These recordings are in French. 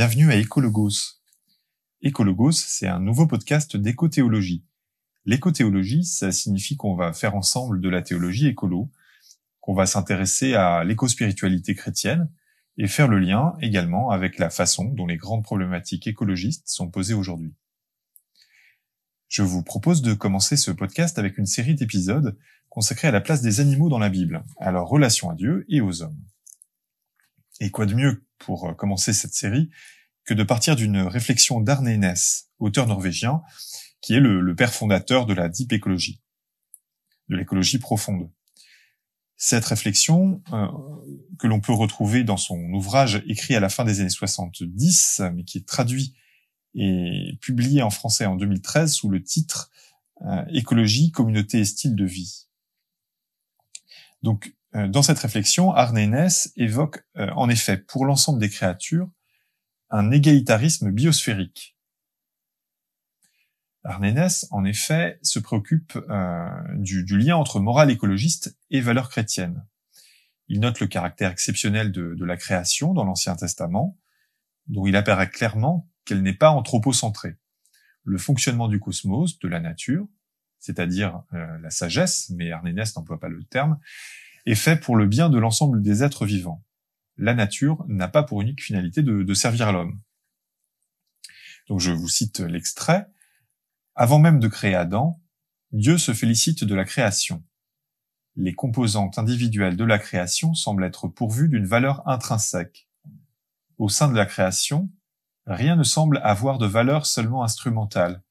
Bienvenue à Écologos. Écologos, c'est un nouveau podcast d'écothéologie. L'écothéologie, ça signifie qu'on va faire ensemble de la théologie écolo, qu'on va s'intéresser à l'écospiritualité chrétienne et faire le lien également avec la façon dont les grandes problématiques écologistes sont posées aujourd'hui. Je vous propose de commencer ce podcast avec une série d'épisodes consacrés à la place des animaux dans la Bible, à leur relation à Dieu et aux hommes. Et quoi de mieux pour euh, commencer cette série que de partir d'une réflexion d'Arne Ness, auteur norvégien, qui est le, père fondateur de la deep écologie, de l'écologie profonde. Cette réflexion, euh, que l'on peut retrouver dans son ouvrage écrit à la fin des années 70, mais qui est traduit et publié en français en 2013 sous le titre euh, Écologie, communauté et style de vie. Donc, dans cette réflexion, Arne Ness évoque euh, en effet pour l'ensemble des créatures un égalitarisme biosphérique. Arne Ness, en effet, se préoccupe euh, du, lien entre morale écologiste et valeurs chrétiennes. Il note le caractère exceptionnel de, la création dans l'Ancien Testament, dont il apparaît clairement qu'elle n'est pas anthropocentrée. Le fonctionnement du cosmos, de la nature, c'est-à-dire la sagesse, mais Arne Ness n'emploie pas le terme, est fait pour le bien de l'ensemble des êtres vivants. La nature n'a pas pour unique finalité de, servir l'homme. Donc je vous cite l'extrait. Avant même de créer Adam, Dieu se félicite de la création. Les composantes individuelles de la création semblent être pourvues d'une valeur intrinsèque. Au sein de la création, rien ne semble avoir de valeur seulement instrumentale.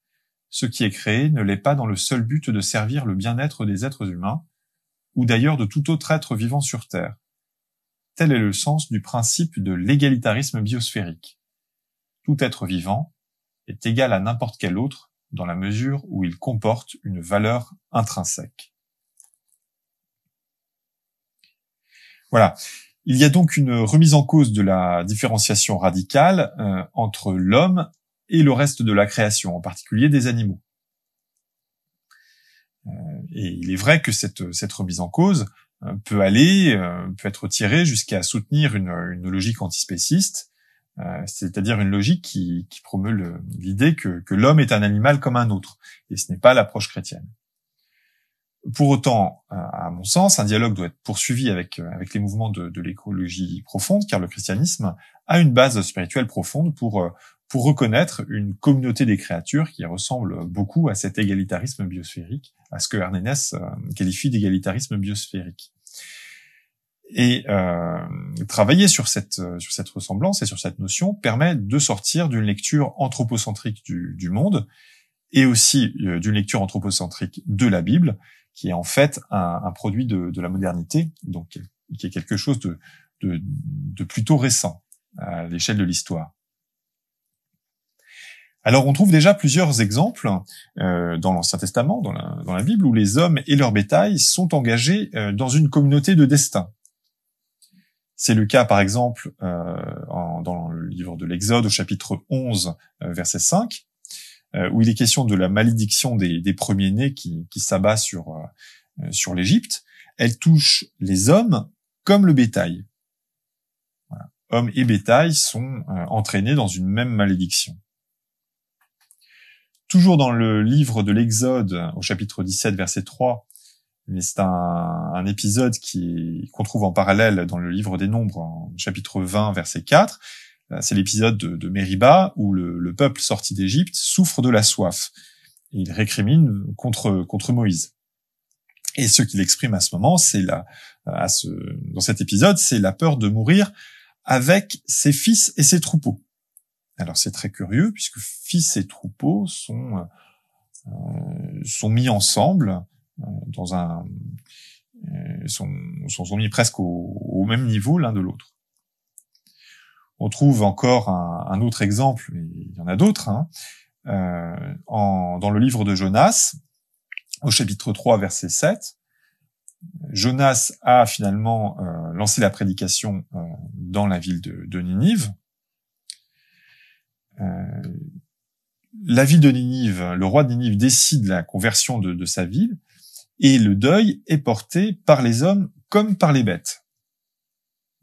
Ce qui est créé ne l'est pas dans le seul but de servir le bien-être des êtres humains, ou d'ailleurs de tout autre être vivant sur Terre. Tel est le sens du principe de l'égalitarisme biosphérique. Tout être vivant est égal à n'importe quel autre dans la mesure où il comporte une valeur intrinsèque. Voilà. Il y a donc une remise en cause de la différenciation radicale euh, entre l'homme et le reste de la création, en particulier des animaux. Euh, et il est vrai que cette, cette remise en cause euh, peut aller, euh, peut être tirée jusqu'à soutenir une, une logique antispéciste, c'est-à-dire une logique qui, qui promeut l'idée que, que l'homme est un animal comme un autre, et ce n'est pas l'approche chrétienne. Pour autant, à mon sens, un dialogue doit être poursuivi avec, avec les mouvements de, de l'écologie profonde, car le christianisme a une base spirituelle profonde pour, pour reconnaître une communauté des créatures qui ressemble beaucoup à cet égalitarisme biosphérique, à ce que Arne Ness euh, qualifie d'égalitarisme biosphérique. Et euh, travailler sur cette euh, sur cette ressemblance et sur cette notion permet de sortir d'une lecture anthropocentrique du, du monde et aussi euh, d'une lecture anthropocentrique de la Bible, qui est en fait un, un produit de, de, la modernité, donc qui est quelque chose de, de, de plutôt récent à l'échelle de l'histoire. Alors on trouve déjà plusieurs exemples euh, dans l'Ancien Testament, dans la, Bible, où les hommes et leur bétail sont engagés euh, dans une communauté de destin. C'est le cas par exemple euh, dans le livre de l'Exode au chapitre 11, verset 5, où il est question de la malédiction des, premiers-nés qui, s'abat sur, sur l'Égypte. Elle touche les hommes comme le bétail. Hommes et bétail sont entraînés dans une même malédiction. Toujours dans le livre de l'Exode, au chapitre 17, verset 3, mais c'est un, épisode qui qu'on trouve en parallèle dans le livre des Nombres, en chapitre 20, verset 4. Euh, c'est l'épisode de, de Mériba où le, peuple sorti d'Égypte souffre de la soif. Et il récrimine contre, contre Moïse. Et ce qu'il exprime à ce moment, c'est la, à ce, dans cet épisode, c'est la peur de mourir avec ses fils et ses troupeaux. Alors c'est très curieux puisque fils et troupeaux sont euh, sont mis ensemble euh, dans un euh, sont, sont mis presque au, même niveau l'un de l'autre. On trouve encore un, autre exemple, mais il y en a d'autres, hein, dans le livre de Jonas, au chapitre 3, verset 7. Jonas a finalement lancé la prédication dans la ville de, de Ninive, euh, la ville de Ninive, le roi de Ninive décide la conversion de, sa ville, et le deuil est porté par les hommes comme par les bêtes.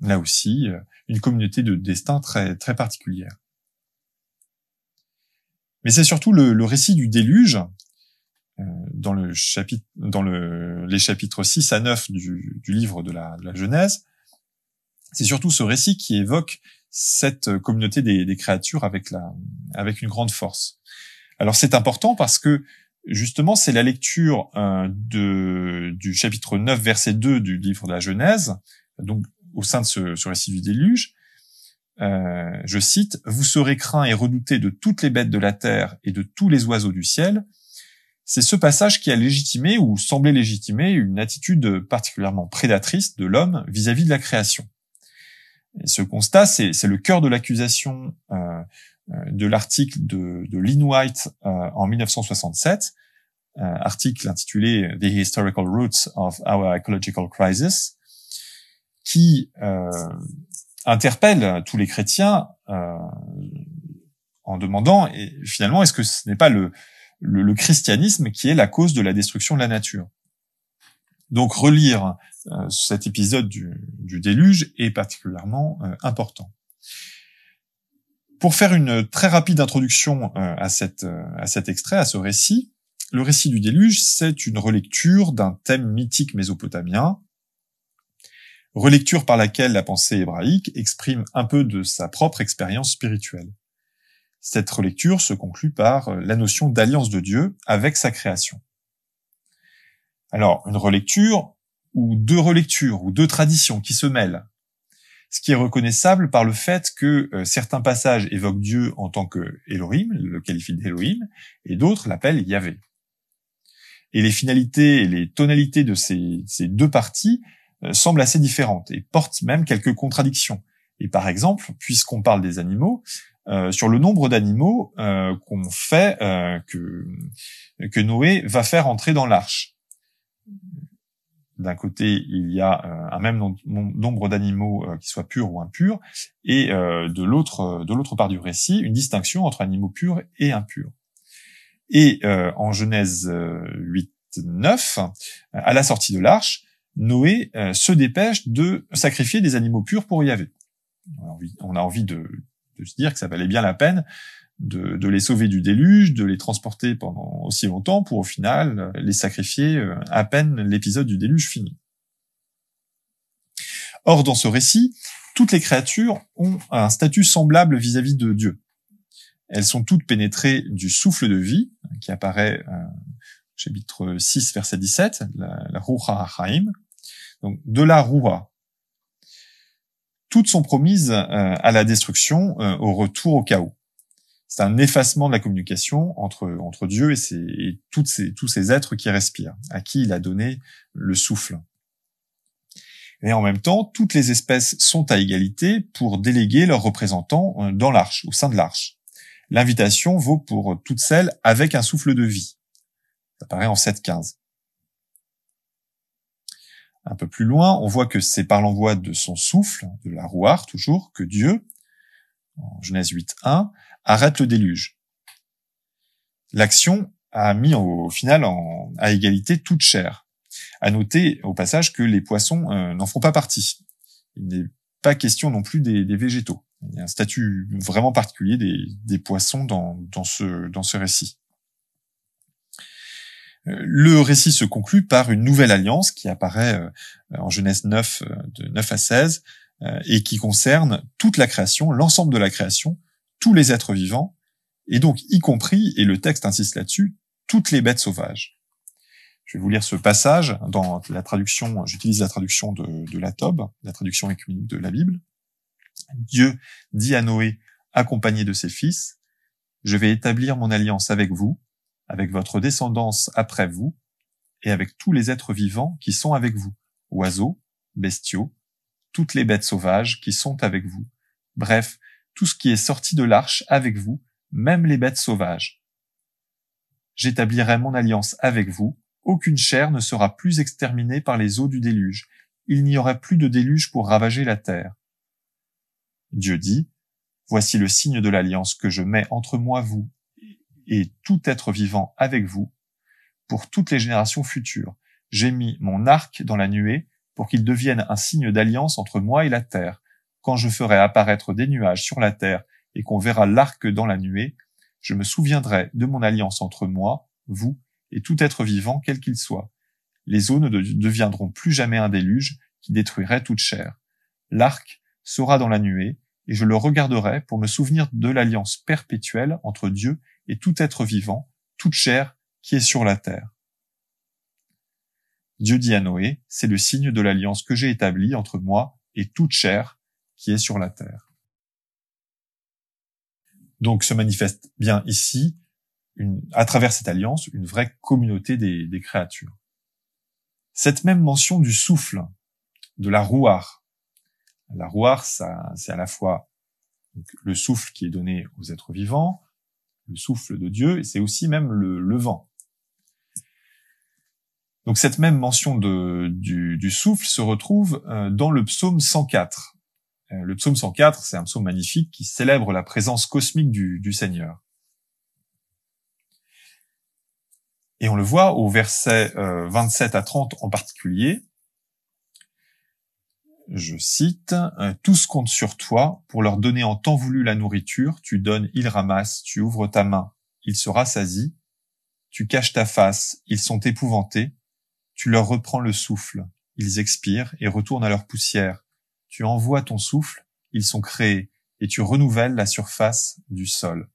Là aussi, euh, une communauté de destin très très particulière. Mais c'est surtout le, récit du déluge, euh, dans, les chapitres 6 à 9 du, du livre de la Genèse, c'est surtout ce récit qui évoque cette communauté des, créatures avec, la, une grande force. Alors c'est important parce que justement c'est la lecture euh, du chapitre 9 verset 2 du livre de la Genèse, donc au sein de ce, ce récit du déluge, euh, je cite, Vous serez craint et redouté de toutes les bêtes de la terre et de tous les oiseaux du ciel. C'est ce passage qui a légitimé ou semblé légitimer une attitude particulièrement prédatrice de l'homme vis-à-vis de la création. Ce constat, c'est le cœur de l'accusation euh, de l'article de, de Lynn White euh, en 1967, euh, article intitulé The Historical Roots of Our Ecological Crisis, qui euh, interpelle tous les chrétiens euh, en demandant et finalement est-ce que ce n'est pas le, le, christianisme qui est la cause de la destruction de la nature? Donc relire euh, cet épisode du, déluge est particulièrement euh, important. Pour faire une très rapide introduction à, cette, à cet extrait, à ce récit, le récit du déluge, c'est une relecture d'un thème mythique mésopotamien relecture par laquelle la pensée hébraïque exprime un peu de sa propre expérience spirituelle. Cette relecture se conclut par euh, la notion d'alliance de Dieu avec sa création. Alors, une relecture ou deux relectures ou deux traditions qui se mêlent, ce qui est reconnaissable par le fait que euh, certains passages évoquent Dieu en tant que Elohim, le qualifient d'Elohim, et d'autres l'appellent Yahvé. Et les finalités et les tonalités de ces, deux parties euh, semblent assez différentes et portent même quelques contradictions. Et par exemple, puisqu'on parle des animaux, euh, sur le nombre d'animaux qu'on fait, que Noé va faire entrer dans l'arche. D'un côté, il y a un même nombre d'animaux qui soient purs ou impurs, et de l'autre, de l'autre part du récit, une distinction entre animaux purs et impurs. Et en Genèse 8, 9, à la sortie de l'arche, Noé euh, se dépêche de sacrifier des animaux purs pour Yahvé. On a envie, de, se dire que ça valait bien la peine de, les sauver du déluge, de les transporter pendant aussi longtemps pour au final euh, les sacrifier euh, à peine l'épisode du déluge fini. Or, dans ce récit, toutes les créatures ont un statut semblable vis-à-vis de Dieu. Elles sont toutes pénétrées du souffle de vie, qui apparaît chapitre 6, verset 17, la, la Ruha donc de la roua. Toutes sont promises euh, à la destruction, euh, au retour au chaos. C'est un effacement de la communication entre Dieu et, tous ces êtres qui respirent, à qui il a donné le souffle. Et en même temps, toutes les espèces sont à égalité pour déléguer leurs représentants euh, dans l'arche, au sein de l'arche. L'invitation vaut pour toutes celles avec un souffle de vie. Ça paraît en 7.15. Un peu plus loin, on voit que c'est par l'envoi de son souffle, de la rouar toujours, que Dieu, en Genèse 8.1, arrête le déluge. L'action a mis au final en, à égalité toute chair. À noter au passage que les poissons euh, n'en font pas partie. Il n'est pas question non plus des, végétaux. Il y a un statut vraiment particulier des, poissons dans, dans, ce, dans ce récit. Le récit se conclut par une nouvelle alliance qui apparaît euh, en Genèse 9, euh, de 9 à 16, euh, et qui concerne toute la création, l'ensemble de la création, tous les êtres vivants, et donc y compris, et le texte insiste là-dessus, toutes les bêtes sauvages. Je vais vous lire ce passage dans la traduction, j'utilise la traduction de, la Tob, la traduction écuménique de la Bible. Dieu dit à Noé, accompagné de ses fils, je vais établir mon alliance avec vous, avec votre descendance après vous, et avec tous les êtres vivants qui sont avec vous, oiseaux, bestiaux, toutes les bêtes sauvages qui sont avec vous, bref, tout ce qui est sorti de l'arche avec vous, même les bêtes sauvages. J'établirai mon alliance avec vous, aucune chair ne sera plus exterminée par les eaux du déluge, il n'y aura plus de déluge pour ravager la terre. Dieu dit, Voici le signe de l'alliance que je mets entre moi, vous et tout être vivant avec vous pour toutes les générations futures. J'ai mis mon arc dans la nuée pour qu'il devienne un signe d'alliance entre moi et la terre. Quand je ferai apparaître des nuages sur la terre et qu'on verra l'arc dans la nuée, je me souviendrai de mon alliance entre moi, vous, et tout être vivant, quel qu'il soit. Les eaux ne deviendront plus jamais un déluge qui détruirait toute chair. L'arc sera dans la nuée, et je le regarderai pour me souvenir de l'alliance perpétuelle entre Dieu et tout être vivant, toute chair qui est sur la terre. Dieu dit à Noé, c'est le signe de l'alliance que j'ai établie entre moi et toute chair qui est sur la terre. Donc se manifeste bien ici, à travers cette alliance, une vraie communauté des, créatures. Cette même mention du souffle, de la rouar. La rouar, ça, c'est à la fois le souffle qui est donné aux êtres vivants, le souffle de Dieu, et c'est aussi même le, le vent. Donc cette même mention du, souffle se retrouve euh, dans le psaume 104. Euh, le psaume 104, c'est un psaume magnifique qui célèbre la présence cosmique du, Seigneur. Et on le voit au verset 27 euh, à 30 en particulier. Je cite, Tous comptent sur toi pour leur donner en temps voulu la nourriture, tu donnes, ils ramassent, tu ouvres ta main, ils se rassasient, tu caches ta face, ils sont épouvantés, tu leur reprends le souffle, ils expirent et retournent à leur poussière. Tu envoies ton souffle, ils sont créés, et tu renouvelles la surface du sol.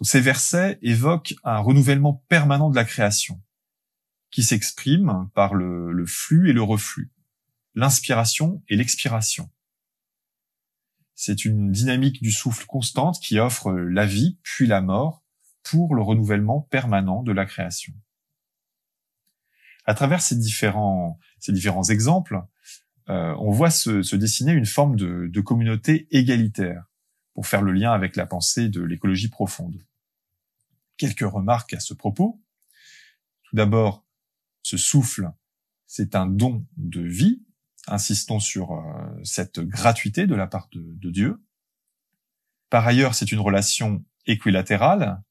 ces versets évoquent un renouvellement permanent de la création, qui s'exprime par le, le flux et le reflux, l'inspiration et l'expiration. C'est une dynamique du souffle constante qui offre la vie puis la mort pour le renouvellement permanent de la création à travers ces différents, ces différents exemples, euh, on voit se, dessiner une forme de, de communauté égalitaire pour faire le lien avec la pensée de l'écologie profonde. Quelques remarques à ce propos. Tout d'abord, ce souffle, c'est un don de vie. Insistons sur euh, cette gratuité de la part de, de Dieu. Par ailleurs, c'est une relation équilatérale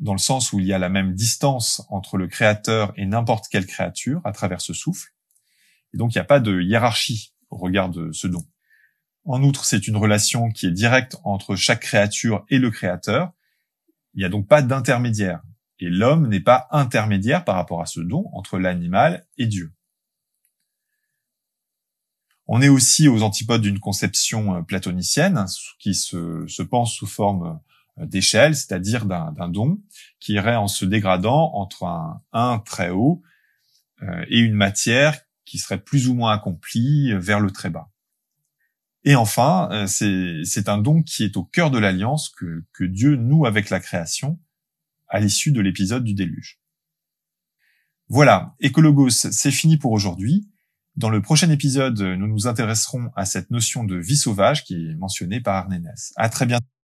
dans le sens où il y a la même distance entre le créateur et n'importe quelle créature à travers ce souffle. Et donc, il n'y a pas de hiérarchie au regard de ce don. En outre, c'est une relation qui est directe entre chaque créature et le créateur. Il n'y a donc pas d'intermédiaire. Et l'homme n'est pas intermédiaire par rapport à ce don entre l'animal et Dieu. On est aussi aux antipodes d'une conception euh, platonicienne qui se, se pense sous forme d'échelle, c'est-à-dire d'un don qui irait en se dégradant entre un 1 très haut euh, et une matière qui serait plus ou moins accomplie vers le très bas. Et enfin, euh, c'est un don qui est au cœur de l'alliance que, Dieu noue avec la création à l'issue de l'épisode du déluge. Voilà, Ecologos, c'est fini pour aujourd'hui. Dans le prochain épisode, nous nous intéresserons à cette notion de vie sauvage qui est mentionnée par Arnénès. À très bientôt.